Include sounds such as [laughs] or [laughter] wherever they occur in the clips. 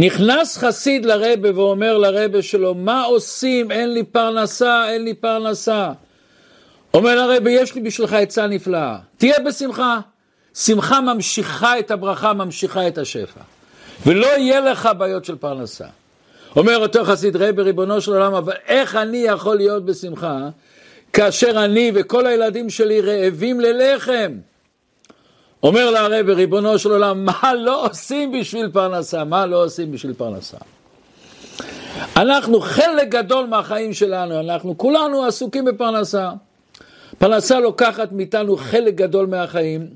נכנס חסיד לרבה ואומר לרבה שלו, מה עושים? אין לי פרנסה, אין לי פרנסה. אומר לרבה, יש לי בשבילך עצה נפלאה, תהיה בשמחה. שמחה ממשיכה את הברכה, ממשיכה את השפע. ולא יהיה לך בעיות של פרנסה. אומר אותו חסיד רבי, ריבונו של עולם, אבל איך אני יכול להיות בשמחה כאשר אני וכל הילדים שלי רעבים ללחם? אומר לה הרבי, ריבונו של עולם, [laughs] מה לא עושים בשביל פרנסה? מה לא עושים בשביל פרנסה? אנחנו, חלק גדול מהחיים שלנו, אנחנו כולנו עסוקים בפרנסה. פרנסה לוקחת מאיתנו חלק גדול מהחיים,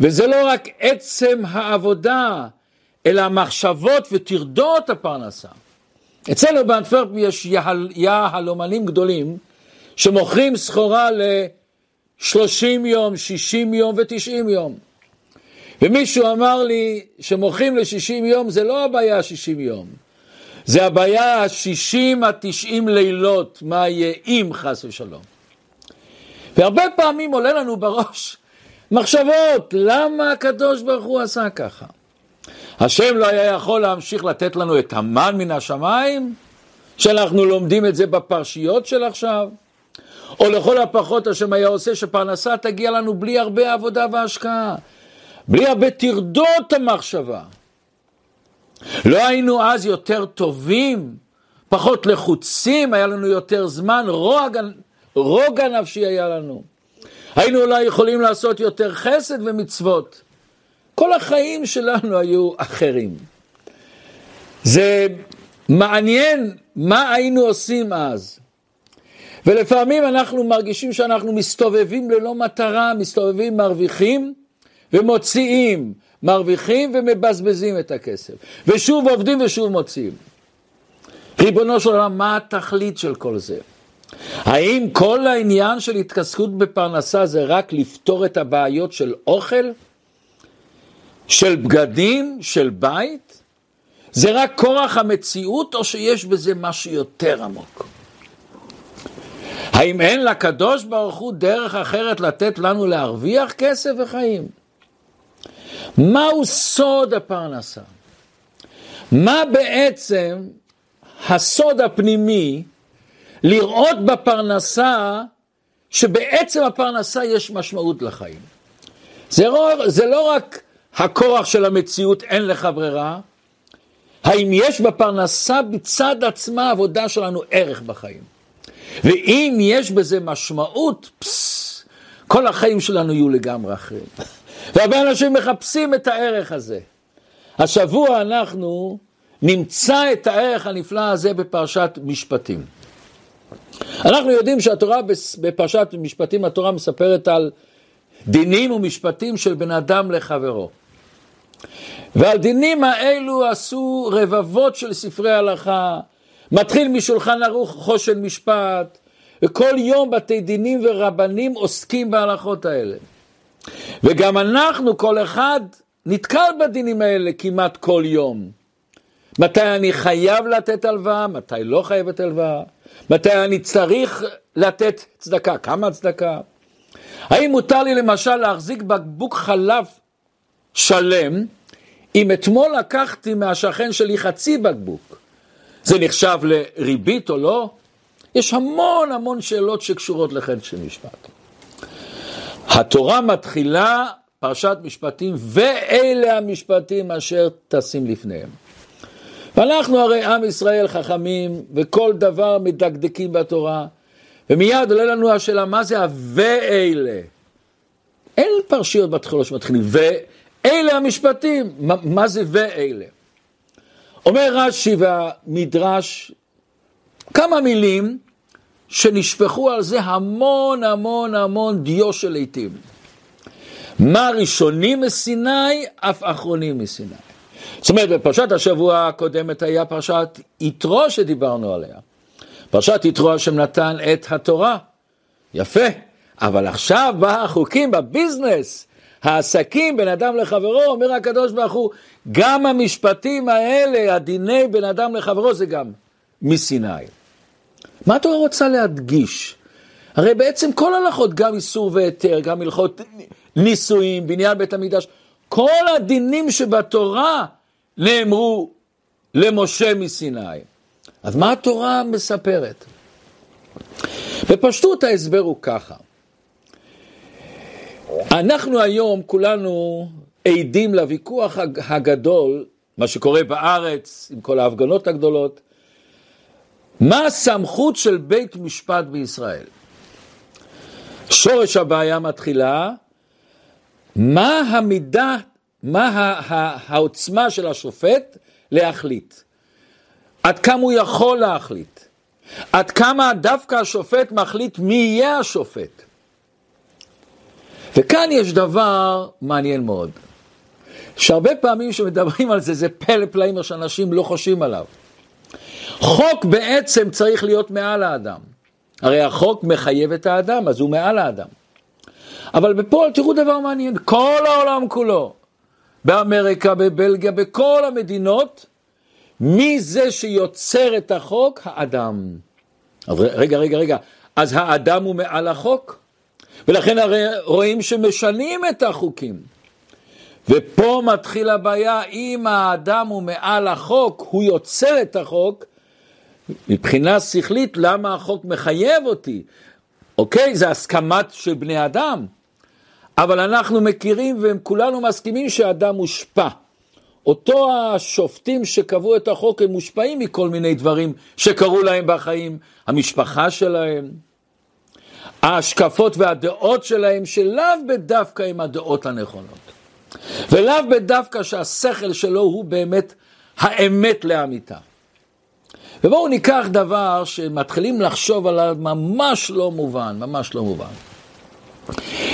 וזה לא רק עצם העבודה, אלא המחשבות וטרדות הפרנסה. אצלנו באנטוורפ יש יהל, יהלומנים גדולים שמוכרים סחורה ל-30 יום, 60 יום ו-90 יום. ומישהו אמר לי שמוכרים ל-60 יום זה לא הבעיה ה-60 יום, זה הבעיה ה-60 ה-90 לילות, מה יהיה אם חס ושלום. והרבה פעמים עולה לנו בראש מחשבות, למה הקדוש ברוך הוא עשה ככה? השם לא היה יכול להמשיך לתת לנו את המן מן השמיים? שאנחנו לומדים את זה בפרשיות של עכשיו? או לכל הפחות השם היה עושה שפרנסה תגיע לנו בלי הרבה עבודה והשקעה, בלי הרבה טרדות המחשבה. לא היינו אז יותר טובים, פחות לחוצים, היה לנו יותר זמן, רוגע, רוגע נפשי היה לנו. היינו אולי יכולים לעשות יותר חסד ומצוות. כל החיים שלנו היו אחרים. זה מעניין מה היינו עושים אז. ולפעמים אנחנו מרגישים שאנחנו מסתובבים ללא מטרה, מסתובבים מרוויחים ומוציאים, מרוויחים ומבזבזים את הכסף. ושוב עובדים ושוב מוציאים. ריבונו של עולם, מה התכלית של כל זה? האם כל העניין של התעסקות בפרנסה זה רק לפתור את הבעיות של אוכל? של בגדים, של בית? זה רק כורח המציאות או שיש בזה משהו יותר עמוק? האם אין לקדוש ברוך הוא דרך אחרת לתת לנו להרוויח כסף וחיים? מהו סוד הפרנסה? מה בעצם הסוד הפנימי לראות בפרנסה שבעצם הפרנסה יש משמעות לחיים? זה לא, זה לא רק הכוח של המציאות, אין לך ברירה, האם יש בפרנסה בצד עצמה עבודה שלנו ערך בחיים? ואם יש בזה משמעות, פס, כל החיים שלנו יהיו לגמרי אחרים. והרבה אנשים מחפשים את הערך הזה. השבוע אנחנו נמצא את הערך הנפלא הזה בפרשת משפטים. אנחנו יודעים שהתורה בפרשת משפטים, התורה מספרת על דינים ומשפטים של בן אדם לחברו. ועל דינים האלו עשו רבבות של ספרי הלכה, מתחיל משולחן ערוך חושן משפט, וכל יום בתי דינים ורבנים עוסקים בהלכות האלה. וגם אנחנו, כל אחד, נתקל בדינים האלה כמעט כל יום. מתי אני חייב לתת הלוואה, מתי לא חייב לתת הלוואה, מתי אני צריך לתת צדקה, כמה צדקה. האם מותר לי למשל להחזיק בקבוק חלב שלם, אם אתמול לקחתי מהשכן שלי חצי בקבוק, זה נחשב לריבית או לא? יש המון המון שאלות שקשורות לחטא של משפט. התורה מתחילה פרשת משפטים, ואלה המשפטים אשר טסים לפניהם. ואנחנו הרי עם ישראל חכמים, וכל דבר מדקדקים בתורה, ומיד עולה לנו השאלה, מה זה ה"ואלה"? אין פרשיות בתחילות שמתחילים, ואלה המשפטים, מה, מה זה ואלה? אומר רש"י והמדרש כמה מילים שנשפכו על זה המון המון המון דיו של עיתים. מה ראשונים מסיני, אף אחרונים מסיני. זאת אומרת, בפרשת השבוע הקודמת היה פרשת יתרו שדיברנו עליה. פרשת יתרו השם נתן את התורה. יפה, אבל עכשיו בא החוקים בביזנס. העסקים בין אדם לחברו, אומר הקדוש ברוך הוא, גם המשפטים האלה, הדיני בין אדם לחברו, זה גם מסיני. מה התורה רוצה להדגיש? הרי בעצם כל הלכות, גם איסור והיתר, גם הלכות נישואים, בניין בית המקדש, כל הדינים שבתורה נאמרו למשה מסיני. אז מה התורה מספרת? בפשטות ההסבר הוא ככה. אנחנו היום כולנו עדים לוויכוח הגדול, מה שקורה בארץ עם כל ההפגנות הגדולות, מה הסמכות של בית משפט בישראל? שורש הבעיה מתחילה, מה המידה, מה העוצמה של השופט להחליט? עד כמה הוא יכול להחליט? עד כמה דווקא השופט מחליט מי יהיה השופט? וכאן יש דבר מעניין מאוד, שהרבה פעמים שמדברים על זה, זה פלא פלאים שאנשים לא חושבים עליו. חוק בעצם צריך להיות מעל האדם. הרי החוק מחייב את האדם, אז הוא מעל האדם. אבל בפועל תראו דבר מעניין, כל העולם כולו, באמריקה, בבלגיה, בכל המדינות, מי זה שיוצר את החוק? האדם. רגע, רגע, רגע, אז האדם הוא מעל החוק? ולכן הרי רואים שמשנים את החוקים. ופה מתחיל הבעיה, אם האדם הוא מעל החוק, הוא יוצר את החוק, מבחינה שכלית, למה החוק מחייב אותי? אוקיי, זה הסכמת של בני אדם, אבל אנחנו מכירים וכולנו מסכימים שאדם מושפע. אותו השופטים שקבעו את החוק הם מושפעים מכל מיני דברים שקרו להם בחיים, המשפחה שלהם, ההשקפות והדעות שלהם, שלאו בדווקא הם הדעות הנכונות, ולאו בדווקא שהשכל שלו הוא באמת האמת לאמיתה. ובואו ניקח דבר שמתחילים לחשוב עליו ממש לא מובן, ממש לא מובן.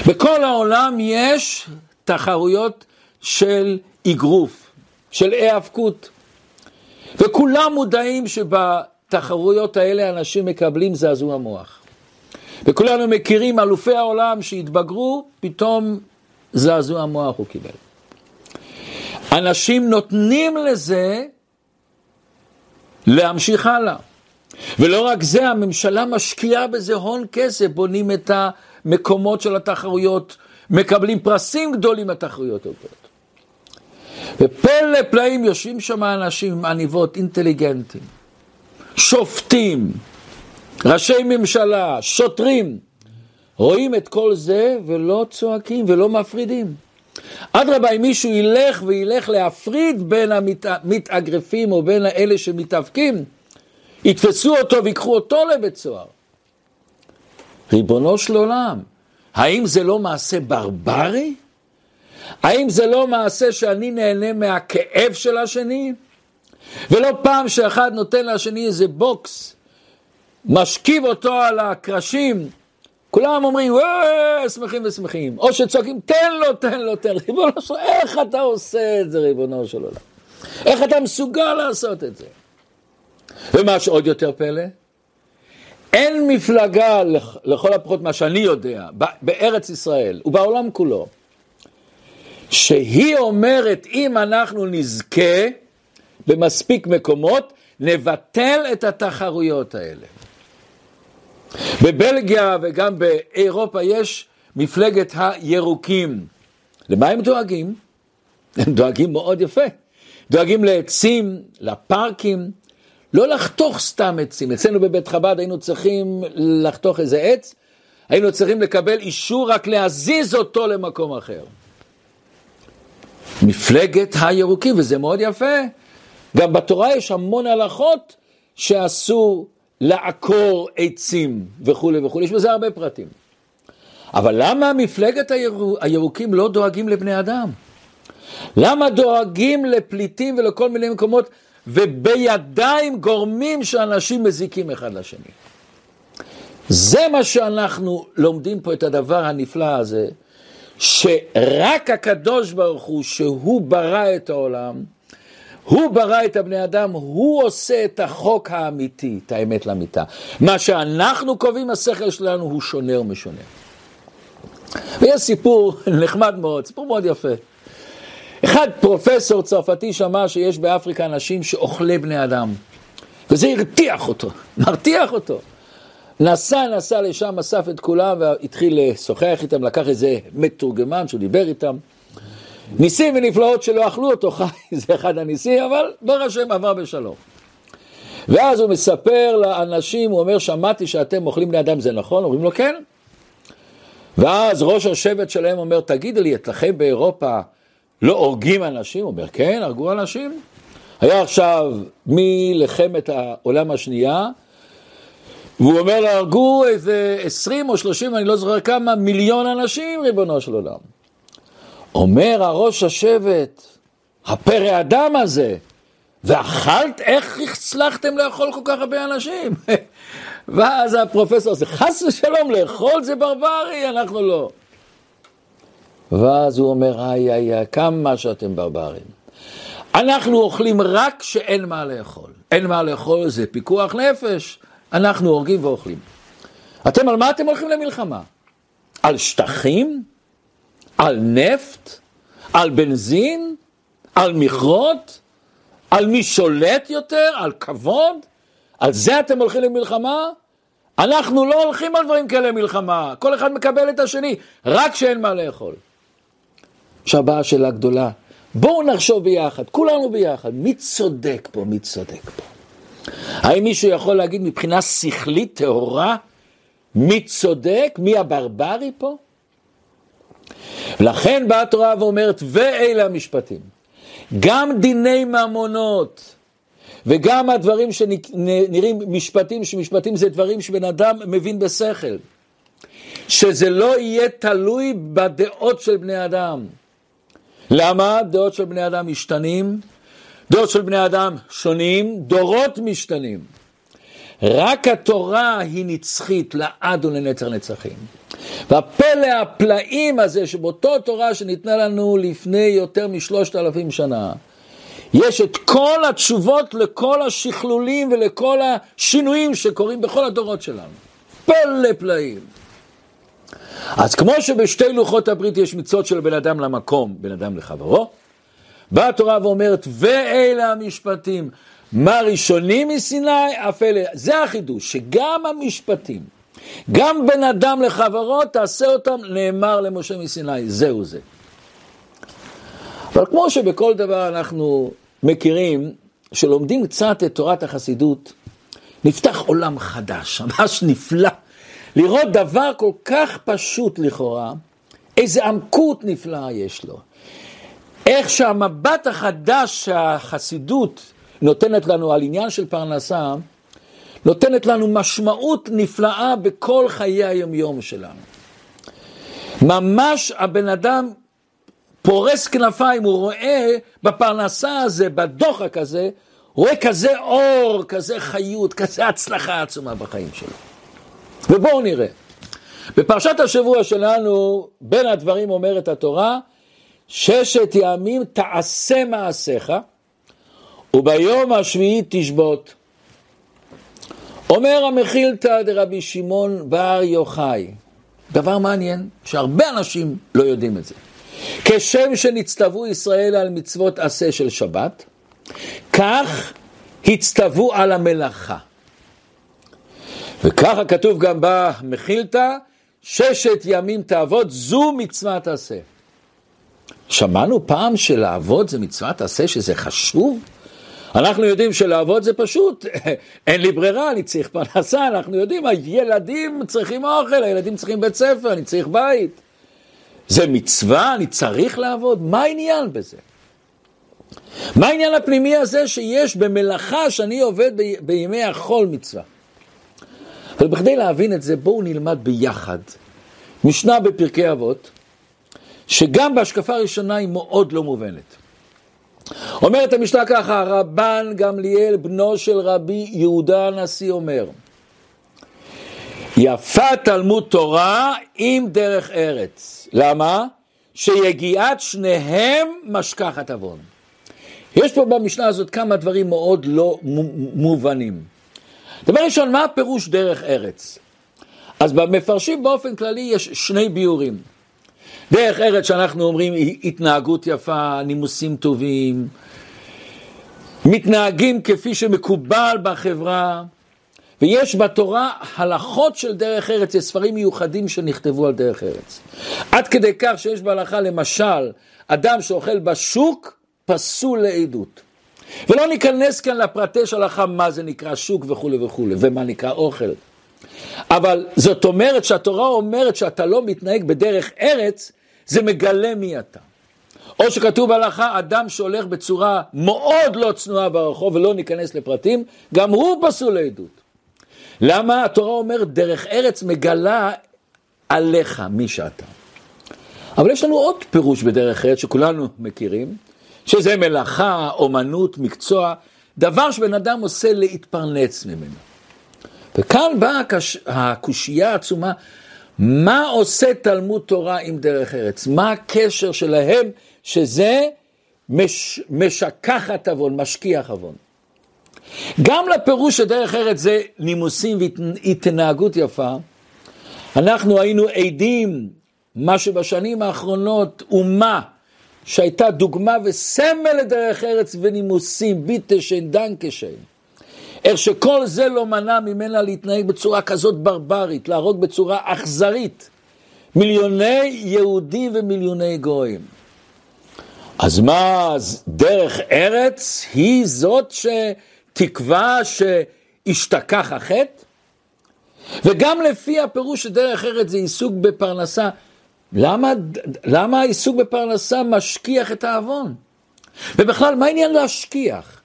בכל העולם יש תחרויות של אגרוף, של היאבקות, וכולם מודעים שבתחרויות האלה אנשים מקבלים זעזוע מוח. וכולנו מכירים אלופי העולם שהתבגרו, פתאום זעזוע מוח הוא קיבל. אנשים נותנים לזה להמשיך הלאה. ולא רק זה, הממשלה משקיעה בזה הון כסף, בונים את המקומות של התחרויות, מקבלים פרסים גדולים לתחרויות הזאת. ופלא פלאים יושבים שם אנשים עניבות אינטליגנטים, שופטים, ראשי ממשלה, שוטרים, רואים את כל זה ולא צועקים ולא מפרידים. אדרבה, אם מישהו ילך וילך להפריד בין המתאגרפים או בין אלה שמתאבקים, יתפסו אותו ויקחו אותו לבית סוהר. ריבונו של עולם, האם זה לא מעשה ברברי? האם זה לא מעשה שאני נהנה מהכאב של השני? ולא פעם שאחד נותן לשני איזה בוקס, משכיב אותו על הקרשים, כולם אומרים, וואי, שמחים ושמחים. או שצועקים, תן לו, תן לו, תן לו. ריבונו של עולם, איך אתה עושה את זה, ריבונו של עולם? איך אתה מסוגל לעשות את זה? ומה שעוד יותר פלא? אין מפלגה, לכל הפחות מה שאני יודע, בארץ ישראל ובעולם כולו, שהיא אומרת, אם אנחנו נזכה במספיק מקומות, נבטל את התחרויות האלה. בבלגיה וגם באירופה יש מפלגת הירוקים. למה הם דואגים? הם דואגים מאוד יפה. דואגים לעצים, לפארקים, לא לחתוך סתם עצים. אצלנו בבית חב"ד היינו צריכים לחתוך איזה עץ, היינו צריכים לקבל אישור רק להזיז אותו למקום אחר. מפלגת הירוקים, וזה מאוד יפה. גם בתורה יש המון הלכות שאסור לעקור עצים וכולי וכולי, יש בזה הרבה פרטים. אבל למה מפלגת הירוקים לא דואגים לבני אדם? למה דואגים לפליטים ולכל מיני מקומות ובידיים גורמים שאנשים מזיקים אחד לשני? זה מה שאנחנו לומדים פה את הדבר הנפלא הזה, שרק הקדוש ברוך הוא, שהוא ברא את העולם, הוא ברא את הבני אדם, הוא עושה את החוק האמיתי, את האמת לאמיתה. מה שאנחנו קובעים, השכל שלנו הוא שונה ומשונה. ויש סיפור [laughs] נחמד מאוד, סיפור מאוד יפה. אחד פרופסור צרפתי שמע שיש באפריקה אנשים שאוכלי בני אדם, וזה הרתיח אותו, [laughs] מרתיח אותו. נסע, נסע לשם, אסף את כולם והתחיל לשוחח איתם, לקח איזה מתורגמן שהוא דיבר איתם. ניסים ונפלאות שלא אכלו אותו [laughs] חי, זה אחד הניסים, אבל ברוך השם עבר בשלום. ואז הוא מספר לאנשים, הוא אומר, שמעתי שאתם אוכלים בני אדם, זה נכון? אומרים לו, כן. ואז ראש השבט שלהם אומר, תגידו לי, אצלכם באירופה לא הורגים אנשים? הוא אומר, כן, הרגו אנשים. היה עכשיו מלחמת העולם השנייה, והוא אומר, הרגו איזה עשרים או שלושים, אני לא זוכר כמה, מיליון אנשים, ריבונו של עולם. אומר הראש השבט, הפרא אדם הזה, ואכלת, איך הצלחתם לאכול כל כך הרבה אנשים? [laughs] ואז הפרופסור הזה, חס ושלום, לאכול זה ברברי, אנחנו לא. ואז הוא אומר, איי איי איי, כמה שאתם ברברים. אנחנו אוכלים רק כשאין מה לאכול. אין מה לאכול זה פיקוח נפש, אנחנו הורגים ואוכלים. אתם על מה אתם הולכים למלחמה? על שטחים? על נפט? על בנזין? על מכרות? על מי שולט יותר? על כבוד? על זה אתם הולכים למלחמה? אנחנו לא הולכים על דברים כאלה מלחמה, כל אחד מקבל את השני, רק שאין מה לאכול. עכשיו באה השאלה גדולה, בואו נחשוב ביחד, כולנו ביחד, מי צודק פה, מי צודק פה? האם מישהו יכול להגיד מבחינה שכלית טהורה, מי צודק, מי הברברי פה? לכן באה התורה ואומרת, ואלה המשפטים, גם דיני ממונות, וגם הדברים שנראים משפטים, שמשפטים זה דברים שבן אדם מבין בשכל, שזה לא יהיה תלוי בדעות של בני אדם. למה? דעות של בני אדם משתנים, דעות של בני אדם שונים, דורות משתנים. רק התורה היא נצחית לעד ולנצר נצחים. והפלא הפלאים הזה שבאותו תורה שניתנה לנו לפני יותר משלושת אלפים שנה, יש את כל התשובות לכל השכלולים ולכל השינויים שקורים בכל הדורות שלנו. פלא פלאים. אז כמו שבשתי לוחות הברית יש מצוות של בן אדם למקום, בן אדם לחברו, באה התורה ואומרת, ואלה המשפטים, מה ראשונים מסיני, אף אלה, זה החידוש, שגם המשפטים, גם בן אדם לחברו, תעשה אותם, נאמר למשה מסיני, זהו זה. אבל כמו שבכל דבר אנחנו מכירים, שלומדים קצת את תורת החסידות, נפתח עולם חדש, [laughs] ממש נפלא. לראות דבר כל כך פשוט לכאורה, איזה עמקות נפלאה יש לו. איך שהמבט החדש שהחסידות נותנת לנו על עניין של פרנסה, נותנת לנו משמעות נפלאה בכל חיי היומיום שלנו. ממש הבן אדם פורס כנפיים, הוא רואה בפרנסה הזה, בדוחק הזה, רואה כזה אור, כזה חיות, כזה הצלחה עצומה בחיים שלו. ובואו נראה. בפרשת השבוע שלנו, בין הדברים אומרת התורה, ששת ימים תעשה מעשיך, וביום השביעי תשבות. אומר המחילתא דרבי שמעון בר יוחאי, דבר מעניין, שהרבה אנשים לא יודעים את זה. כשם שנצטוו ישראל על מצוות עשה של שבת, כך הצטוו על המלאכה. וככה כתוב גם במחילתא, ששת ימים תעבוד, זו מצוות עשה. שמענו פעם שלעבוד זה מצוות עשה, שזה חשוב? אנחנו יודעים שלעבוד זה פשוט, [laughs] אין לי ברירה, אני צריך פרנסה, אנחנו יודעים, הילדים צריכים אוכל, הילדים צריכים בית ספר, אני צריך בית. זה מצווה, אני צריך לעבוד? מה העניין בזה? מה העניין הפנימי הזה שיש במלאכה שאני עובד ב- בימי החול מצווה? אבל בכדי להבין את זה, בואו נלמד ביחד משנה בפרקי אבות, שגם בהשקפה הראשונה היא מאוד לא מובנת. אומרת המשנה ככה, רבן גמליאל, בנו של רבי יהודה הנשיא, אומר, יפה תלמוד תורה עם דרך ארץ. למה? שיגיעת שניהם משכחת עוון. יש פה במשנה הזאת כמה דברים מאוד לא מובנים. דבר ראשון, מה הפירוש דרך ארץ? אז במפרשים באופן כללי יש שני ביורים. דרך ארץ שאנחנו אומרים התנהגות יפה, נימוסים טובים, מתנהגים כפי שמקובל בחברה, ויש בתורה הלכות של דרך ארץ, יש ספרים מיוחדים שנכתבו על דרך ארץ. עד כדי כך שיש בהלכה למשל אדם שאוכל בשוק פסול לעדות. ולא ניכנס כאן לפרטי של הלכה מה זה נקרא שוק וכולי וכולי, ומה נקרא אוכל. אבל זאת אומרת שהתורה אומרת שאתה לא מתנהג בדרך ארץ, זה מגלה מי אתה. או שכתוב בהלכה, אדם שהולך בצורה מאוד לא צנועה ברחוב, ולא ניכנס לפרטים, גם הוא פסול לעדות. למה התורה אומרת, דרך ארץ מגלה עליך מי שאתה. אבל יש לנו עוד פירוש בדרך ארץ שכולנו מכירים, שזה מלאכה, אומנות, מקצוע, דבר שבן אדם עושה להתפרנץ ממנו. וכאן באה הקושייה העצומה, מה עושה תלמוד תורה עם דרך ארץ? מה הקשר שלהם שזה מש, משכחת עוון, משכיח עוון? גם לפירוש שדרך ארץ זה נימוסים והתנהגות יפה, אנחנו היינו עדים, מה שבשנים האחרונות אומה שהייתה דוגמה וסמל לדרך ארץ ונימוסים, bitte schön, danke schön. איך שכל זה לא מנע ממנה להתנהג בצורה כזאת ברברית, להרוג בצורה אכזרית מיליוני יהודים ומיליוני גויים. אז מה, דרך ארץ היא זאת שתקבע שהשתכח החטא? וגם לפי הפירוש שדרך ארץ זה עיסוק בפרנסה, למה, למה העיסוק בפרנסה משכיח את העוון? ובכלל, מה העניין להשכיח?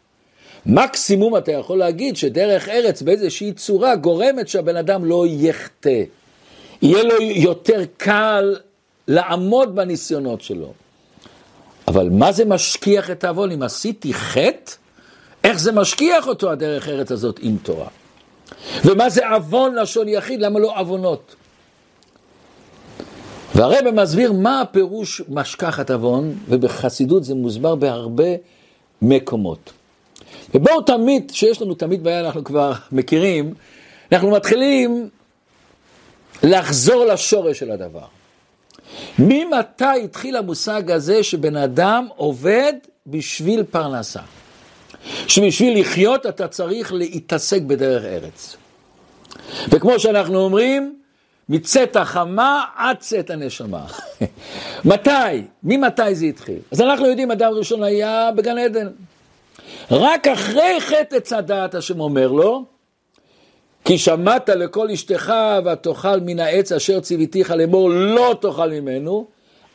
מקסימום אתה יכול להגיד שדרך ארץ באיזושהי צורה גורמת שהבן אדם לא יחטא. יהיה לו יותר קל לעמוד בניסיונות שלו. אבל מה זה משכיח את העוון? אם עשיתי חטא, איך זה משכיח אותו הדרך ארץ הזאת עם תורה? ומה זה עוון לשון יחיד? למה לא עוונות? והרבא מסביר מה הפירוש משכחת עוון, ובחסידות זה מוסבר בהרבה מקומות. ובואו תמיד, שיש לנו תמיד בעיה, אנחנו כבר מכירים, אנחנו מתחילים לחזור לשורש של הדבר. ממתי התחיל המושג הזה שבן אדם עובד בשביל פרנסה? שבשביל לחיות אתה צריך להתעסק בדרך ארץ. וכמו שאנחנו אומרים, מצאת החמה עד צאת הנשמה. [laughs] מתי? ממתי זה התחיל? אז אנחנו יודעים, אדם ראשון היה בגן עדן. רק אחרי חטא עץ הדעת השם אומר לו, כי שמעת לכל אשתך ותאכל מן העץ אשר ציוויתיך לאמור לא תאכל ממנו,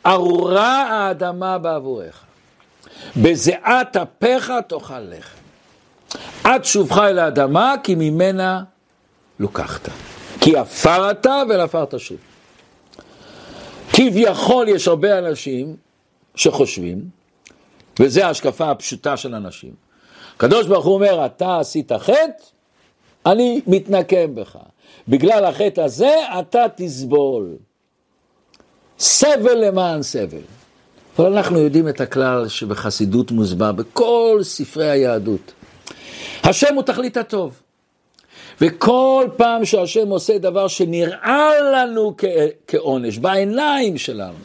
ארורה האדמה בעבורך. בזיעת אפיך תאכל לחם. עד שובך אל האדמה כי ממנה לוקחת. כי עפר אתה ולעפר תשוב. כביכול יש הרבה אנשים שחושבים, וזו ההשקפה הפשוטה של אנשים. הקדוש ברוך הוא אומר, אתה עשית חטא, אני מתנקם בך. בגלל החטא הזה אתה תסבול. סבל למען סבל. אבל אנחנו יודעים את הכלל שבחסידות מוסבר בכל ספרי היהדות. השם הוא תכלית הטוב. וכל פעם שהשם עושה דבר שנראה לנו כעונש, בעיניים שלנו,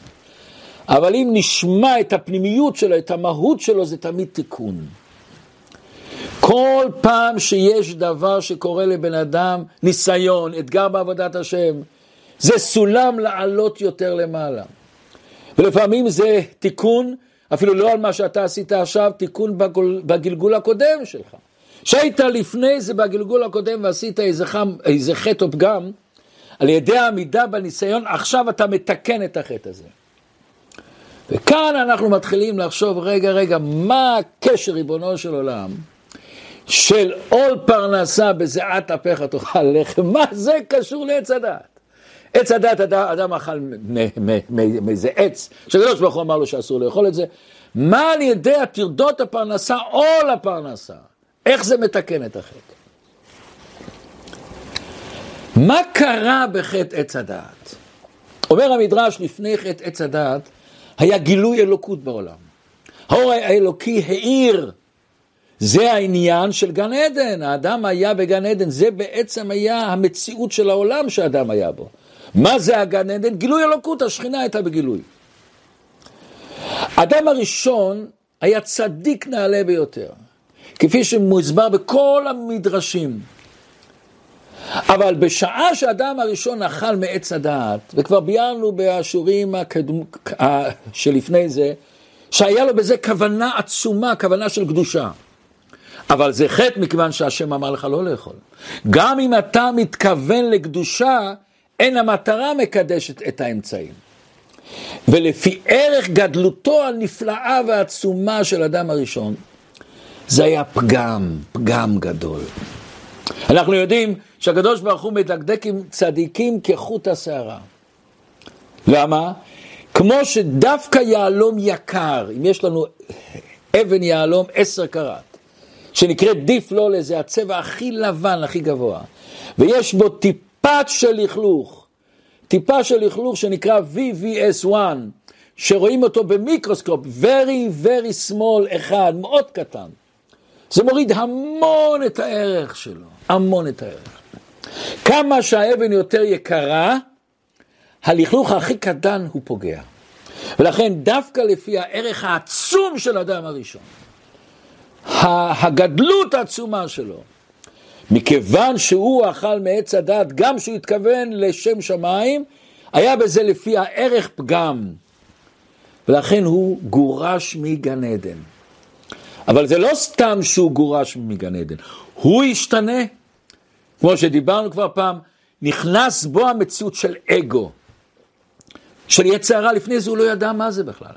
אבל אם נשמע את הפנימיות שלו, את המהות שלו, זה תמיד תיקון. כל פעם שיש דבר שקורה לבן אדם, ניסיון, אתגר בעבודת השם, זה סולם לעלות יותר למעלה. ולפעמים זה תיקון, אפילו לא על מה שאתה עשית עכשיו, תיקון בגלגול הקודם שלך. שהיית לפני זה בגלגול הקודם ועשית איזה, חם, איזה חטא או פגם, על ידי העמידה בניסיון, עכשיו אתה מתקן את החטא הזה. וכאן אנחנו מתחילים לחשוב, רגע, רגע, מה הקשר, ריבונו של עולם, של עול פרנסה בזיעת אפיך תאכל לחם, מה זה קשור לעץ הדעת? עץ הדעת, אדם, אדם אכל מאיזה עץ, שקדוש ברוך הוא אמר לו שאסור לאכול את זה, מה על ידי הטרדות הפרנסה, עול הפרנסה? איך זה מתקן את החטא? מה קרה בחטא עץ הדעת? אומר המדרש, לפני חטא עץ הדעת, היה גילוי אלוקות בעולם. האור האלוקי האיר, זה העניין של גן עדן, האדם היה בגן עדן, זה בעצם היה המציאות של העולם שהאדם היה בו. מה זה הגן עדן? גילוי אלוקות, השכינה הייתה בגילוי. האדם הראשון היה צדיק נעלה ביותר. כפי שמוסבר בכל המדרשים. אבל בשעה שהאדם הראשון אכל מעץ הדעת, וכבר ביארנו בשיעורים הקדמ... שלפני זה, שהיה לו בזה כוונה עצומה, כוונה של קדושה. אבל זה חטא מכיוון שהשם אמר לך לא לאכול. גם אם אתה מתכוון לקדושה, אין המטרה מקדשת את האמצעים. ולפי ערך גדלותו הנפלאה והעצומה של אדם הראשון, זה היה פגם, פגם גדול. אנחנו יודעים שהקדוש ברוך הוא מדקדק עם צדיקים כחוט השערה. למה? כמו שדווקא יהלום יקר, אם יש לנו אבן יהלום עשר קראט, שנקראת דיף לולה, זה הצבע הכי לבן, הכי גבוה, ויש בו טיפת של לכלוך, טיפה של לכלוך שנקרא VVS1, שרואים אותו במיקרוסקופ, very very small אחד, מאוד קטן. זה מוריד המון את הערך שלו, המון את הערך. כמה שהאבן יותר יקרה, הלכלוך הכי קטן הוא פוגע. ולכן דווקא לפי הערך העצום של האדם הראשון, הגדלות העצומה שלו, מכיוון שהוא אכל מעץ הדת, גם שהוא התכוון לשם שמיים, היה בזה לפי הערך פגם, ולכן הוא גורש מגן עדן. אבל זה לא סתם שהוא גורש מגן עדן, הוא השתנה. כמו שדיברנו כבר פעם, נכנס בו המציאות של אגו, של יצר הרע, לפני זה הוא לא ידע מה זה בכלל.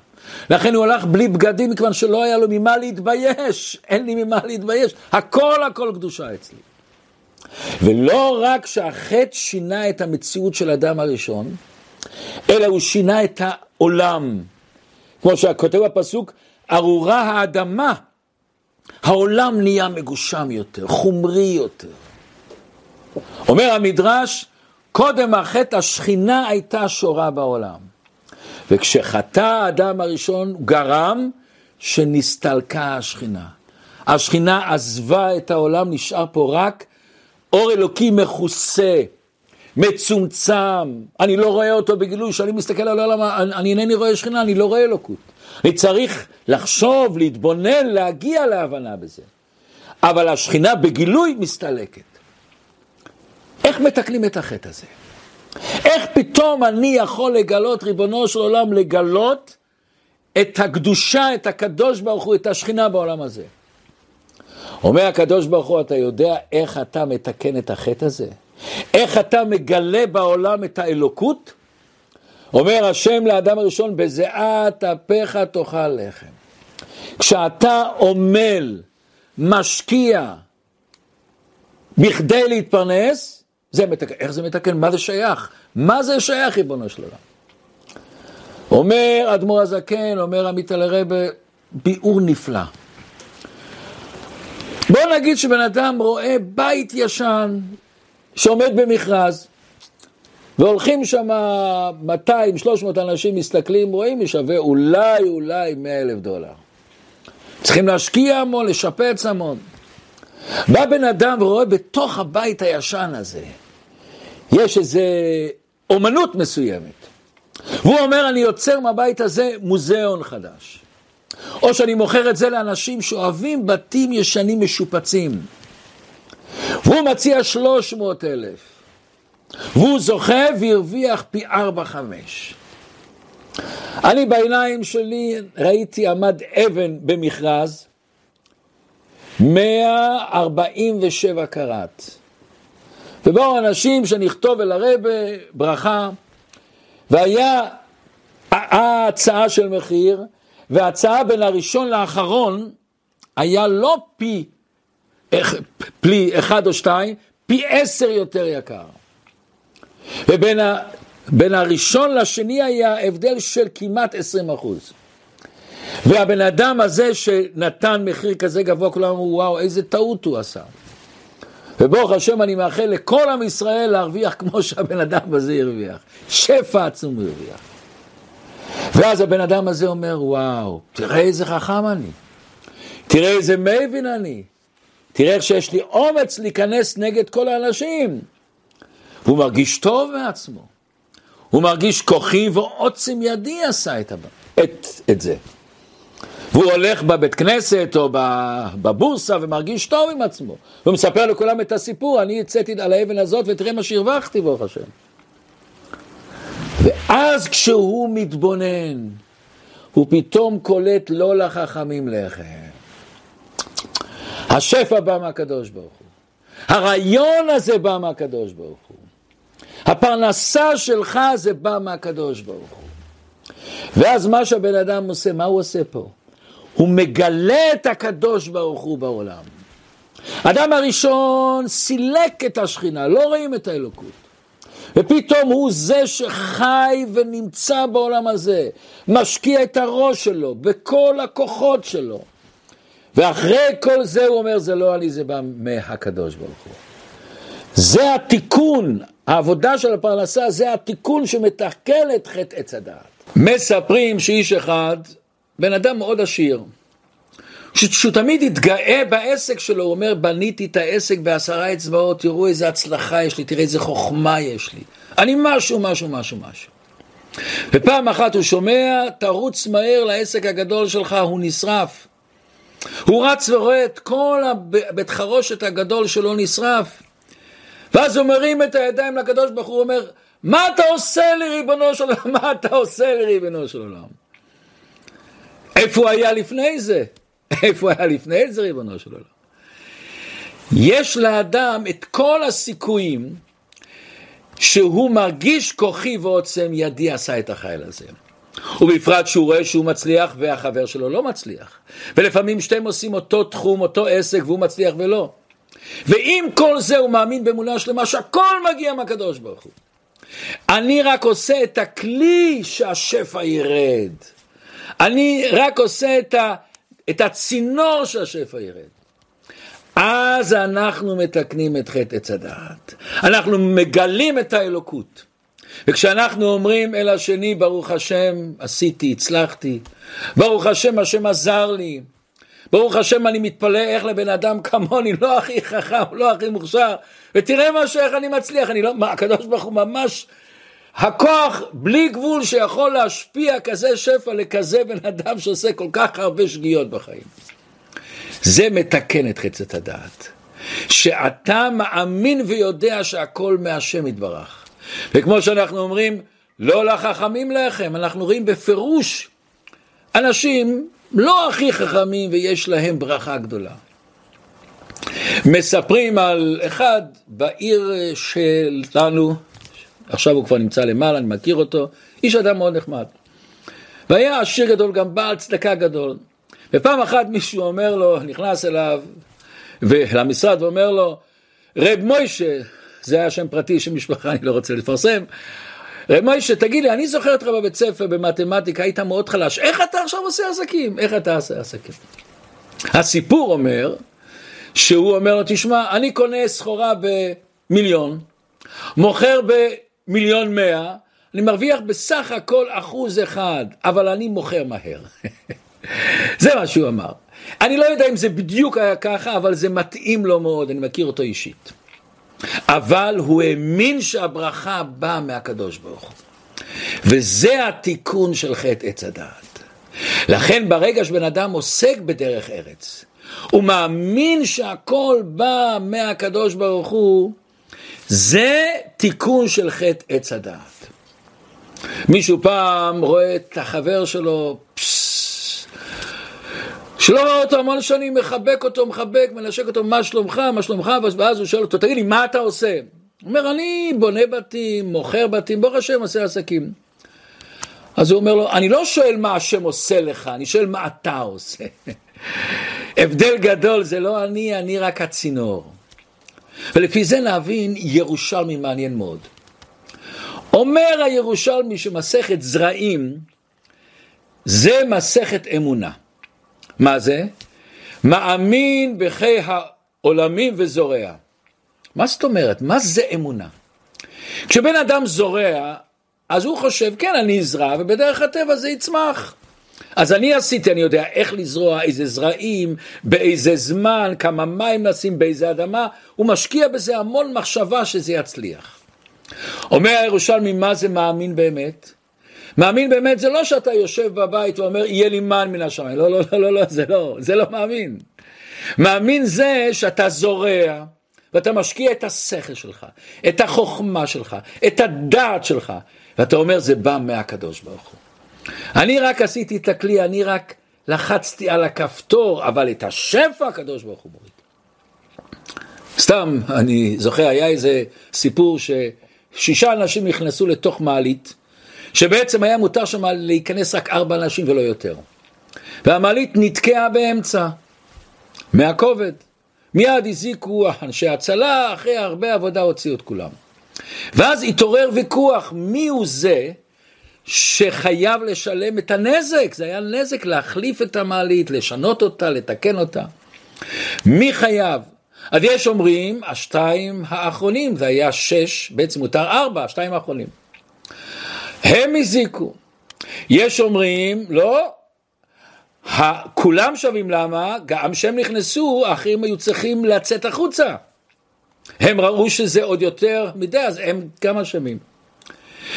לכן הוא הלך בלי בגדים, מכיוון שלא היה לו ממה להתבייש, אין לי ממה להתבייש, הכל הכל קדושה אצלי. ולא רק שהחטא שינה את המציאות של האדם הראשון, אלא הוא שינה את העולם. כמו שכותב הפסוק, ארורה האדמה, העולם נהיה מגושם יותר, חומרי יותר. אומר המדרש, קודם החטא השכינה הייתה שורה בעולם. וכשחטא האדם הראשון גרם שנסתלקה השכינה. השכינה עזבה את העולם, נשאר פה רק אור אלוקי מכוסה, מצומצם, אני לא רואה אותו בגילוי, כשאני מסתכל על העולם, אני אינני רואה שכינה, אני לא רואה אלוקות. אני צריך לחשוב, להתבונן, להגיע להבנה בזה. אבל השכינה בגילוי מסתלקת. איך מתקנים את החטא הזה? איך פתאום אני יכול לגלות, ריבונו של עולם, לגלות את הקדושה, את הקדוש ברוך הוא, את השכינה בעולם הזה? אומר הקדוש ברוך הוא, אתה יודע איך אתה מתקן את החטא הזה? איך אתה מגלה בעולם את האלוקות? אומר השם לאדם הראשון, בזיעת אפיך תאכל לחם. כשאתה עמל, משקיע, בכדי להתפרנס, זה מתקן. איך זה מתקן? מה זה שייך? מה זה שייך, ריבונו של עולם? אומר אדמו"ר הזקן, אומר עמית אל הרבה, ביאור נפלא. בוא נגיד שבן אדם רואה בית ישן שעומד במכרז, והולכים שם 200-300 אנשים מסתכלים, רואים, שווה אולי, אולי 100 אלף דולר. צריכים להשקיע המון, לשפץ המון. בא בן אדם ורואה בתוך הבית הישן הזה, יש איזו אומנות מסוימת. והוא אומר, אני יוצר מהבית הזה מוזיאון חדש. או שאני מוכר את זה לאנשים שאוהבים בתים ישנים משופצים. והוא מציע 300 אלף. והוא זוכה והרוויח פי ארבע חמש. אני בעיניים שלי ראיתי עמד אבן במכרז, 147 קראט. ובאו אנשים שנכתוב אל הרבה ברכה, והיה ההצעה של מחיר, וההצעה בין הראשון לאחרון היה לא פי פלי אחד או שתיים, פי עשר יותר יקר. ובין ה, בין הראשון לשני היה הבדל של כמעט עשרים אחוז. והבן אדם הזה שנתן מחיר כזה גבוה, כולם אמרו, וואו, איזה טעות הוא עשה. וברוך השם אני מאחל לכל עם ישראל להרוויח כמו שהבן אדם הזה הרוויח. שפע עצום הרוויח. ואז הבן אדם הזה אומר, וואו, תראה איזה חכם אני. תראה איזה מבין אני. תראה איך שיש לי אומץ להיכנס נגד כל האנשים. והוא מרגיש טוב מעצמו. הוא מרגיש כוחי ועוצם ידי עשה את, את, את זה. והוא הולך בבית כנסת או בבורסה ומרגיש טוב עם עצמו. והוא מספר לכולם את הסיפור, אני יצאתי על האבן הזאת ותראה מה שהרווחתי ברוך השם. ואז כשהוא מתבונן, הוא פתאום קולט לא לחכמים לחם. השפע בא מהקדוש ברוך הוא. הרעיון הזה בא מהקדוש ברוך הוא. הפרנסה שלך זה בא מהקדוש ברוך הוא. ואז מה שהבן אדם עושה, מה הוא עושה פה? הוא מגלה את הקדוש ברוך הוא בעולם. האדם הראשון סילק את השכינה, לא רואים את האלוקות. ופתאום הוא זה שחי ונמצא בעולם הזה, משקיע את הראש שלו, בכל הכוחות שלו. ואחרי כל זה הוא אומר, זה לא אני, זה בא מהקדוש ברוך הוא. זה התיקון, העבודה של הפרנסה, זה התיקון שמתקן את חטא עץ הדעת. מספרים שאיש אחד, בן אדם מאוד עשיר, שהוא תמיד התגאה בעסק שלו, הוא אומר, בניתי את העסק בעשרה אצבעות, תראו איזה הצלחה יש לי, תראה איזה חוכמה יש לי. אני משהו, משהו, משהו, משהו. ופעם אחת הוא שומע, תרוץ מהר לעסק הגדול שלך, הוא נשרף. הוא רץ ורואה את כל הבית חרושת הגדול שלו נשרף. ואז הוא מרים את הידיים לקדוש ברוך הוא אומר, מה אתה עושה לי ריבונו של עולם? [laughs] מה אתה עושה לי ריבונו של עולם? איפה הוא היה לפני זה? [laughs] איפה הוא היה לפני זה ריבונו של עולם? יש לאדם את כל הסיכויים שהוא מרגיש כוחי ועוצם ידי עשה את החיל הזה. ובפרט שהוא רואה שהוא מצליח והחבר שלו לא מצליח. ולפעמים שתיהם עושים אותו תחום, אותו עסק והוא מצליח ולא. ועם כל זה הוא מאמין באמונה שלמה שהכל מגיע מהקדוש ברוך הוא. אני רק עושה את הכלי שהשפע ירד. אני רק עושה את, ה, את הצינור שהשפע ירד. אז אנחנו מתקנים את חטא עץ הדעת. אנחנו מגלים את האלוקות. וכשאנחנו אומרים אל השני, ברוך השם, עשיתי, הצלחתי, ברוך השם, השם עזר לי, ברוך השם, אני מתפלא איך לבן אדם כמוני, לא הכי חכם, לא הכי מוכשר, ותראה משהו, איך אני מצליח, אני לא, מה, הקדוש ברוך הוא ממש, הכוח בלי גבול שיכול להשפיע כזה שפע לכזה בן אדם שעושה כל כך הרבה שגיאות בחיים. זה מתקן את חצת הדעת. שאתה מאמין ויודע שהכל מהשם יתברך. וכמו שאנחנו אומרים, לא לחכמים לחם, אנחנו רואים בפירוש אנשים לא הכי חכמים ויש להם ברכה גדולה. מספרים על אחד בעיר שלנו, עכשיו הוא כבר נמצא למעלה, אני מכיר אותו, איש אדם מאוד נחמד. והיה עשיר גדול, גם בעל צדקה גדול. ופעם אחת מישהו אומר לו, נכנס אליו למשרד ואומר לו, רב מוישה, זה היה שם פרטי של משפחה, אני לא רוצה לפרסם, רב מוישה, תגיד לי, אני זוכר אותך בבית ספר במתמטיקה, היית מאוד חלש, איך אתה עכשיו עושה עסקים? איך אתה עושה עסקים? הסיפור אומר, שהוא אומר לו, תשמע, אני קונה סחורה במיליון, מוכר במיליון מאה, אני מרוויח בסך הכל אחוז אחד, אבל אני מוכר מהר. [laughs] זה מה שהוא אמר. אני לא יודע אם זה בדיוק היה ככה, אבל זה מתאים לו מאוד, אני מכיר אותו אישית. אבל הוא האמין שהברכה באה מהקדוש ברוך הוא. וזה התיקון של חטא עץ הדעת. לכן ברגע שבן אדם עוסק בדרך ארץ, הוא מאמין שהכל בא מהקדוש ברוך הוא, זה תיקון של חטא עץ הדעת. מישהו פעם רואה את החבר שלו, שלא רואה אותו המון שנים, מחבק אותו, מחבק, מנשק אותו, מה שלומך, מה שלומך, ואז הוא שואל אותו, תגיד לי, מה אתה עושה? הוא אומר, אני בונה בתים, מוכר בתים, ברוך השם עושה עסקים. אז הוא אומר לו, אני לא שואל מה השם עושה לך, אני שואל מה אתה עושה. [laughs] הבדל גדול, זה לא אני, אני רק הצינור. ולפי זה להבין ירושלמי מעניין מאוד. אומר הירושלמי שמסכת זרעים זה מסכת אמונה. מה זה? מאמין בחיי העולמים וזורע. מה זאת אומרת? מה זה אמונה? כשבן אדם זורע, אז הוא חושב, כן, אני אזרע, ובדרך הטבע זה יצמח. אז אני עשיתי, אני יודע איך לזרוע, איזה זרעים, באיזה זמן, כמה מים לשים, באיזה אדמה, הוא משקיע בזה המון מחשבה שזה יצליח. אומר הירושלמי, מה זה מאמין באמת? מאמין באמת זה לא שאתה יושב בבית ואומר, יהיה לי מן מן השמיים. לא, לא, לא, לא, לא, זה לא, זה לא מאמין. מאמין זה שאתה זורע, ואתה משקיע את השכל שלך, את החוכמה שלך, את הדעת שלך, ואתה אומר, זה בא מהקדוש ברוך הוא. אני רק עשיתי את הכלי, אני רק לחצתי על הכפתור, אבל את השפע הקדוש ברוך הוא מוריד. סתם, אני זוכר, היה איזה סיפור ששישה אנשים נכנסו לתוך מעלית, שבעצם היה מותר שם להיכנס רק ארבע אנשים ולא יותר. והמעלית נתקעה באמצע, מהכובד. מיד הזיקו אנשי הצלה, אחרי הרבה עבודה הוציאו את כולם. ואז התעורר ויכוח, מי הוא זה שחייב לשלם את הנזק? זה היה נזק להחליף את המעלית, לשנות אותה, לתקן אותה. מי חייב? אז יש אומרים, השתיים האחרונים, זה היה שש, בעצם מותר ארבע, השתיים האחרונים. הם הזיקו. יש אומרים, לא, כולם שווים למה? גם כשהם נכנסו, האחרים היו צריכים לצאת החוצה. הם ראו שזה עוד יותר מדי, אז הם גם אשמים.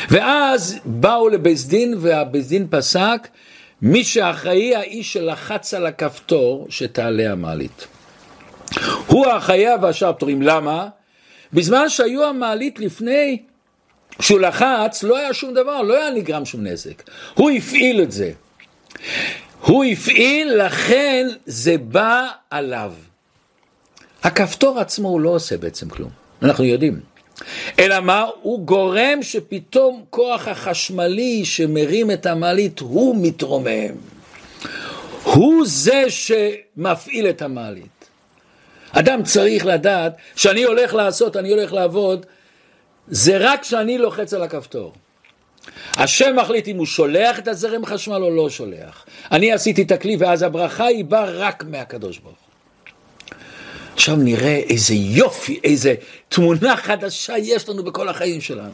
ואז באו לבית דין, והבית דין פסק, מי שאחראי, האיש שלחץ על הכפתור שתעלה המעלית. הוא החייב והשאר פטורים. למה? בזמן שהיו המעלית לפני שהוא לחץ, לא היה שום דבר, לא היה נגרם שום נזק. הוא הפעיל את זה. הוא הפעיל, לכן זה בא עליו. הכפתור עצמו הוא לא עושה בעצם כלום, אנחנו יודעים. אלא מה? הוא גורם שפתאום כוח החשמלי שמרים את המעלית הוא מתרומם. הוא זה שמפעיל את המעלית. אדם צריך לדעת שאני הולך לעשות, אני הולך לעבוד, זה רק כשאני לוחץ על הכפתור. השם מחליט אם הוא שולח את הזרם חשמל או לא שולח. אני עשיתי את הכלי ואז הברכה היא באה רק מהקדוש ברוך. עכשיו נראה איזה יופי, איזה תמונה חדשה יש לנו בכל החיים שלנו.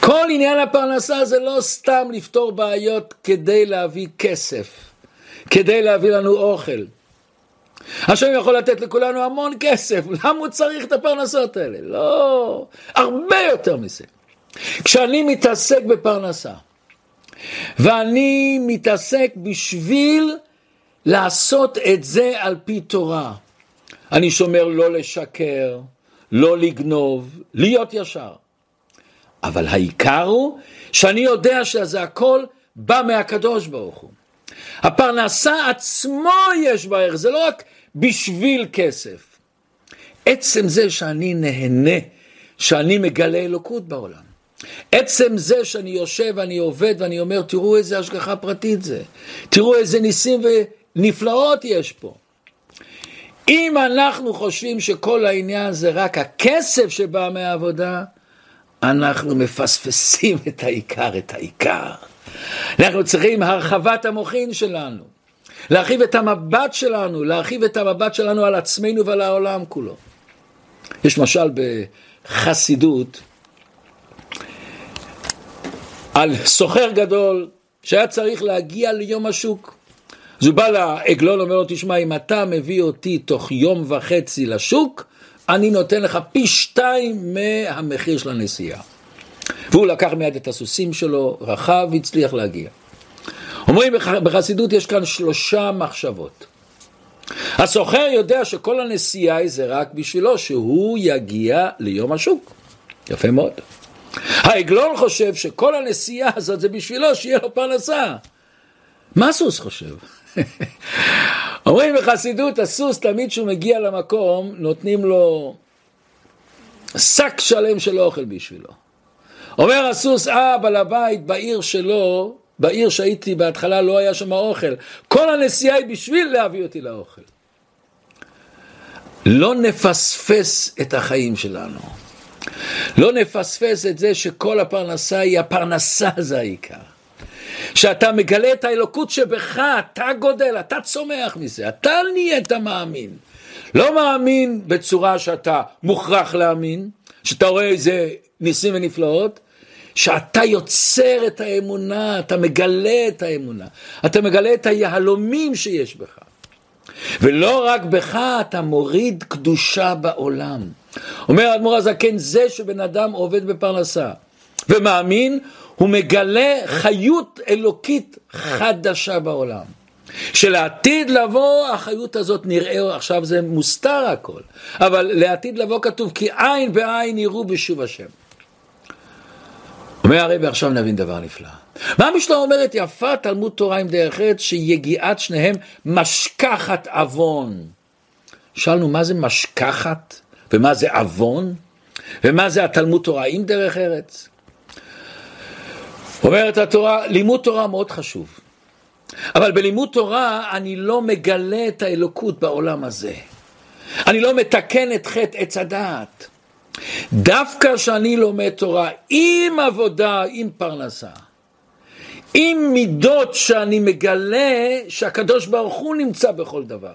כל עניין הפרנסה זה לא סתם לפתור בעיות כדי להביא כסף, כדי להביא לנו אוכל. השם יכול לתת לכולנו המון כסף, [laughs] למה הוא צריך את הפרנסות האלה? לא, הרבה יותר מזה. כשאני מתעסק בפרנסה, ואני מתעסק בשביל לעשות את זה על פי תורה, אני שומר לא לשקר, לא לגנוב, להיות ישר. אבל העיקר הוא שאני יודע שזה הכל בא מהקדוש ברוך הוא. הפרנסה עצמו יש בה ערך, זה לא רק בשביל כסף. עצם זה שאני נהנה, שאני מגלה אלוקות בעולם. עצם זה שאני יושב ואני עובד ואני אומר, תראו איזה השגחה פרטית זה, תראו איזה ניסים ונפלאות יש פה. אם אנחנו חושבים שכל העניין זה רק הכסף שבא מהעבודה, אנחנו מפספסים את העיקר, את העיקר. אנחנו צריכים הרחבת המוחין שלנו, להרחיב את המבט שלנו, להרחיב את המבט שלנו על עצמנו ועל העולם כולו. יש משל בחסידות על סוחר גדול שהיה צריך להגיע ליום השוק. אז הוא בא לעגלון, אומר לו, תשמע, אם אתה מביא אותי תוך יום וחצי לשוק, אני נותן לך פי שתיים מהמחיר של הנסיעה. והוא לקח מיד את הסוסים שלו, רכב והצליח להגיע. אומרים בחסידות יש כאן שלושה מחשבות. הסוחר יודע שכל הנסיעה היא זה רק בשבילו שהוא יגיע ליום השוק. יפה מאוד. העגלון חושב שכל הנסיעה הזאת זה בשבילו שיהיה לו פרנסה. מה הסוס חושב? [laughs] אומרים בחסידות, הסוס תמיד כשהוא מגיע למקום, נותנים לו שק שלם של אוכל בשבילו. אומר הסוס, אה, בעל הבית בעיר שלו, בעיר שהייתי בהתחלה לא היה שם אוכל. כל הנסיעה היא בשביל להביא אותי לאוכל. לא נפספס את החיים שלנו. לא נפספס את זה שכל הפרנסה היא הפרנסה זה העיקר. שאתה מגלה את האלוקות שבך, אתה גודל, אתה צומח מזה, אתה נהיית מאמין. לא מאמין בצורה שאתה מוכרח להאמין, שאתה רואה איזה ניסים ונפלאות, שאתה יוצר את האמונה, אתה מגלה את האמונה, אתה מגלה את היהלומים שיש בך. ולא רק בך אתה מוריד קדושה בעולם. אומר האדמו"ר הזקן, זה שבן אדם עובד בפרנסה ומאמין, הוא מגלה חיות אלוקית חדשה בעולם. שלעתיד לבוא החיות הזאת נראה, עכשיו זה מוסתר הכל, אבל לעתיד לבוא כתוב כי עין בעין יראו בשוב השם. אומר הרב, עכשיו נבין דבר נפלא. מה המשנה אומרת? יפה תלמוד תורה עם דרך ארץ, שיגיעת שניהם משכחת עוון. שאלנו, מה זה משכחת? ומה זה עוון? ומה זה התלמוד תורה עם דרך ארץ? אומרת התורה, לימוד תורה מאוד חשוב. אבל בלימוד תורה אני לא מגלה את האלוקות בעולם הזה. אני לא מתקן את חטא עץ הדעת. דווקא כשאני לומד תורה עם עבודה, עם פרנסה, עם מידות שאני מגלה שהקדוש ברוך הוא נמצא בכל דבר.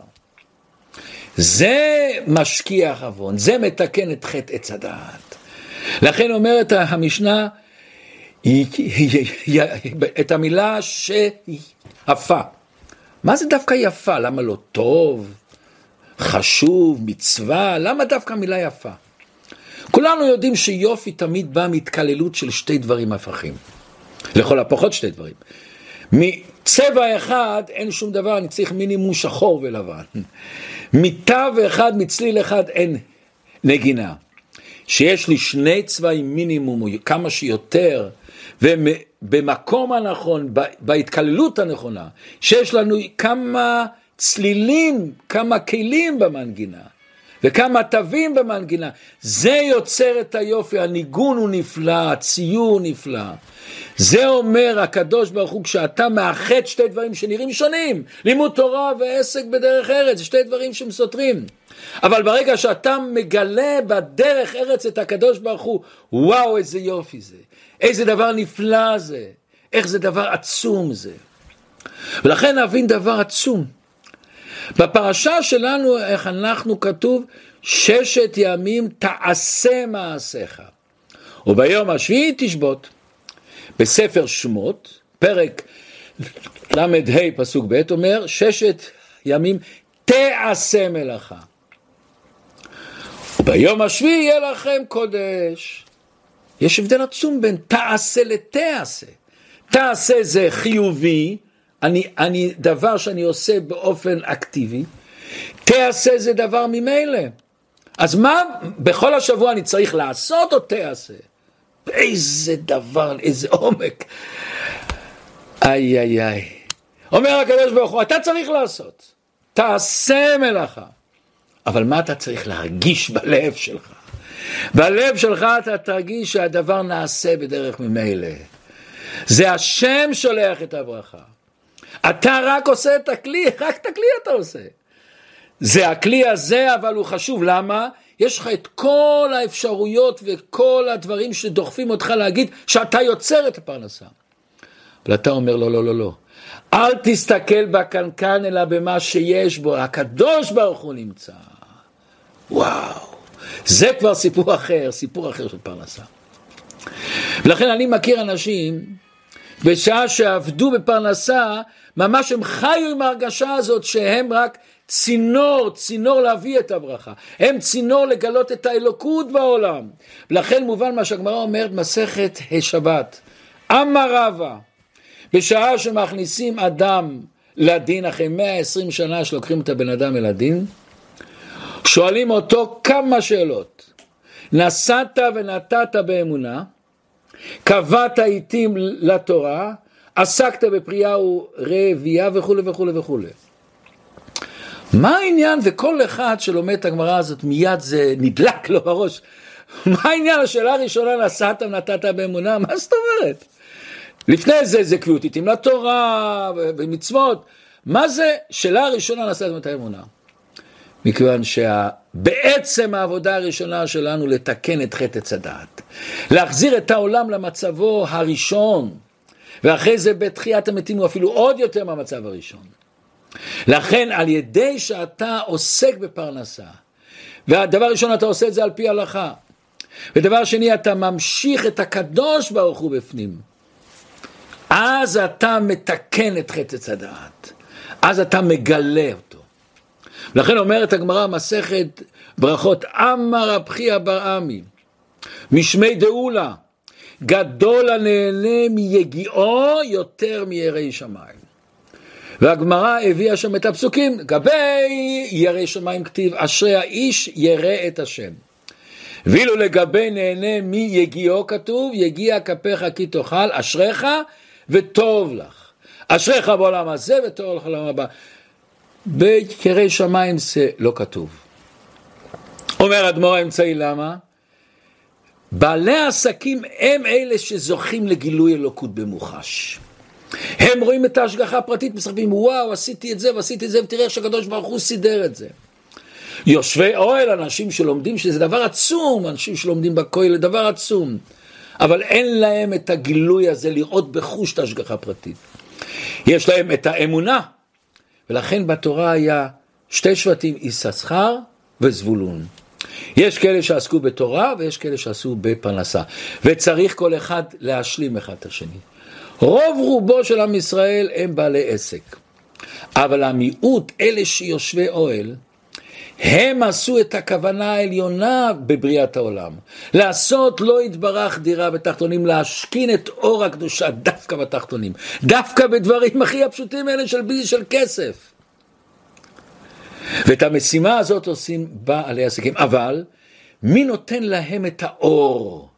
זה משכיח עוון, זה מתקן את חטא עץ הדעת. לכן אומרת המשנה את המילה שיפה. מה זה דווקא יפה? למה לא טוב, חשוב, מצווה? למה דווקא מילה יפה? כולנו יודעים שיופי תמיד בא מהתקללות של שתי דברים הפכים. לכל הפחות שתי דברים. מצבע אחד אין שום דבר, אני צריך מינימום שחור ולבן. מתו אחד, מצליל אחד אין נגינה. שיש לי שני צבעים מינימום, כמה שיותר, ובמקום הנכון, בהתקללות הנכונה, שיש לנו כמה צלילים, כמה כלים במנגינה. וכמה תווים במנגינה. זה יוצר את היופי, הניגון הוא נפלא, הציור נפלא. זה אומר הקדוש ברוך הוא, כשאתה מאחד שתי דברים שנראים שונים, לימוד תורה ועסק בדרך ארץ, זה שתי דברים שהם סותרים. אבל ברגע שאתה מגלה בדרך ארץ את הקדוש ברוך הוא, וואו איזה יופי זה, איזה דבר נפלא זה, איך זה דבר עצום זה. ולכן נבין דבר עצום. בפרשה שלנו, איך אנחנו כתוב, ששת ימים תעשה מעשיך, וביום השביעי תשבות. בספר שמות, פרק ל"ה פסוק ב' אומר, ששת ימים תעשה מלאכה. וביום השביעי יהיה לכם קודש. יש הבדל עצום בין תעשה לתעשה. תעשה זה חיובי, אני, אני, דבר שאני עושה באופן אקטיבי, תעשה זה דבר ממילא. אז מה בכל השבוע אני צריך לעשות או תעשה? איזה דבר, איזה עומק. איי איי איי. אומר הקדוש ברוך הוא, אתה צריך לעשות, תעשה מלאכה. אבל מה אתה צריך להרגיש בלב שלך? בלב שלך אתה תרגיש שהדבר נעשה בדרך ממילא. זה השם שולח את הברכה. אתה רק עושה את הכלי, רק את הכלי אתה עושה. זה הכלי הזה, אבל הוא חשוב. למה? יש לך את כל האפשרויות וכל הדברים שדוחפים אותך להגיד שאתה יוצר את הפרנסה. אבל אתה אומר לא, לא, לא, לא. אל תסתכל בקנקן אלא במה שיש בו, הקדוש ברוך הוא נמצא. וואו, זה כבר סיפור אחר, סיפור אחר של פרנסה. ולכן אני מכיר אנשים, בשעה שעבדו בפרנסה, ממש הם חיו עם ההרגשה הזאת שהם רק צינור, צינור להביא את הברכה. הם צינור לגלות את האלוקות בעולם. ולכן מובן מה שהגמרא אומרת מסכת השבת. אמר רבא, בשעה שמכניסים אדם לדין אחרי 120 שנה שלוקחים את הבן אדם אל הדין, שואלים אותו כמה שאלות. נסעת ונתת באמונה, קבעת עיתים לתורה, עסקת בפרייה ורבייה וכולי וכולי וכולי. מה העניין, וכל אחד שלומד את הגמרא הזאת מיד זה נדלק לו בראש, מה העניין, השאלה הראשונה, נסעת ונתת באמונה, מה זאת אומרת? לפני זה זה קביעות עיתים לתורה ומצוות, מה זה, שאלה הראשונה נסעת ונתת באמונה? מכיוון שבעצם העבודה הראשונה שלנו לתקן את חטא עץ הדעת, להחזיר את העולם למצבו הראשון, ואחרי זה בתחיית המתים הוא אפילו עוד יותר מהמצב הראשון. לכן על ידי שאתה עוסק בפרנסה, והדבר ראשון אתה עושה את זה על פי הלכה, ודבר שני אתה ממשיך את הקדוש ברוך הוא בפנים, אז אתה מתקן את חטא הדעת, אז אתה מגלה אותו. לכן אומרת הגמרא מסכת ברכות, אמר רב חייא בר עמי, משמי דאולה, גדול הנהנה מיגיעו יותר מיראי שמיים. והגמרא הביאה שם את הפסוקים, גבי ירא שמיים כתיב, אשרי האיש ירא את השם. ואילו לגבי נהנה מיגיעו כתוב, יגיע כפיך כי תאכל, אשריך וטוב לך. אשריך בעולם הזה וטוב לך לעולם הבא. בקרי שמיים זה לא כתוב. אומר אדמו"ר האמצעי, למה? בעלי העסקים הם אלה שזוכים לגילוי אלוקות במוחש. הם רואים את ההשגחה הפרטית, מסתכלים, וואו, עשיתי את זה ועשיתי את זה, ותראה איך שהקדוש ברוך הוא סידר את זה. יושבי אוהל, אנשים שלומדים, שזה דבר עצום, אנשים שלומדים בכולל, דבר עצום. אבל אין להם את הגילוי הזה לראות בחוש את ההשגחה הפרטית. יש להם את האמונה, ולכן בתורה היה שתי שבטים, יששכר וזבולון. יש כאלה שעסקו בתורה ויש כאלה שעשו בפרנסה, וצריך כל אחד להשלים אחד את השני. רוב רובו של עם ישראל הם בעלי עסק, אבל המיעוט, אלה שיושבי אוהל, הם עשו את הכוונה העליונה בבריאת העולם. לעשות לא יתברך דירה בתחתונים, להשכין את אור הקדושה דווקא בתחתונים. דווקא בדברים הכי הפשוטים האלה של ביזי של כסף. ואת המשימה הזאת עושים בעלי עסקים. אבל מי נותן להם את האור?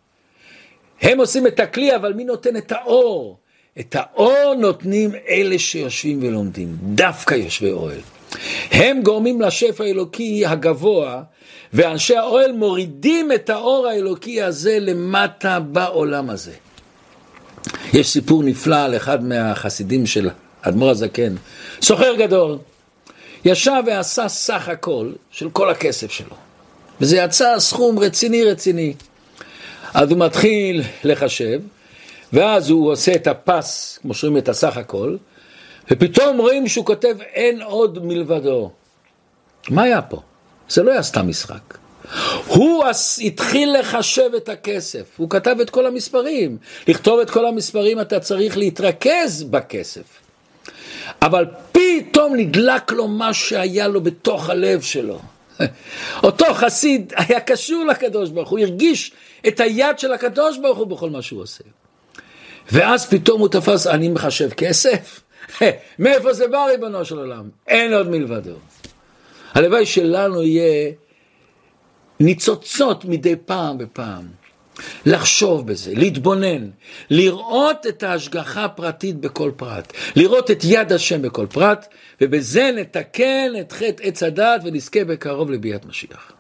הם עושים את הכלי, אבל מי נותן את האור? את האור נותנים אלה שיושבים ולומדים, דווקא יושבי אוהל. הם גורמים לשפע האלוקי הגבוה, ואנשי האוהל מורידים את האור האלוקי הזה למטה בעולם הזה. יש סיפור נפלא על אחד מהחסידים של אדמו"ר הזקן, סוחר גדול, ישב ועשה סך הכל של כל הכסף שלו, וזה יצא סכום רציני רציני. אז הוא מתחיל לחשב, ואז הוא עושה את הפס, כמו שאומרים את הסך הכל, ופתאום רואים שהוא כותב אין עוד מלבדו. מה היה פה? זה לא היה סתם משחק. הוא התחיל לחשב את הכסף, הוא כתב את כל המספרים. לכתוב את כל המספרים אתה צריך להתרכז בכסף. אבל פתאום נדלק לו מה שהיה לו בתוך הלב שלו. [laughs] אותו חסיד היה קשור לקדוש ברוך הוא, הרגיש את היד של הקדוש ברוך הוא בכל מה שהוא עושה. ואז פתאום הוא תפס, אני מחשב כסף? [laughs] מאיפה זה בא ריבונו של עולם? אין עוד מלבדו. הלוואי שלנו יהיה ניצוצות מדי פעם בפעם. לחשוב בזה, להתבונן, לראות את ההשגחה הפרטית בכל פרט, לראות את יד השם בכל פרט, ובזה נתקן את חטא עץ הדת ונזכה בקרוב לביאת משיח.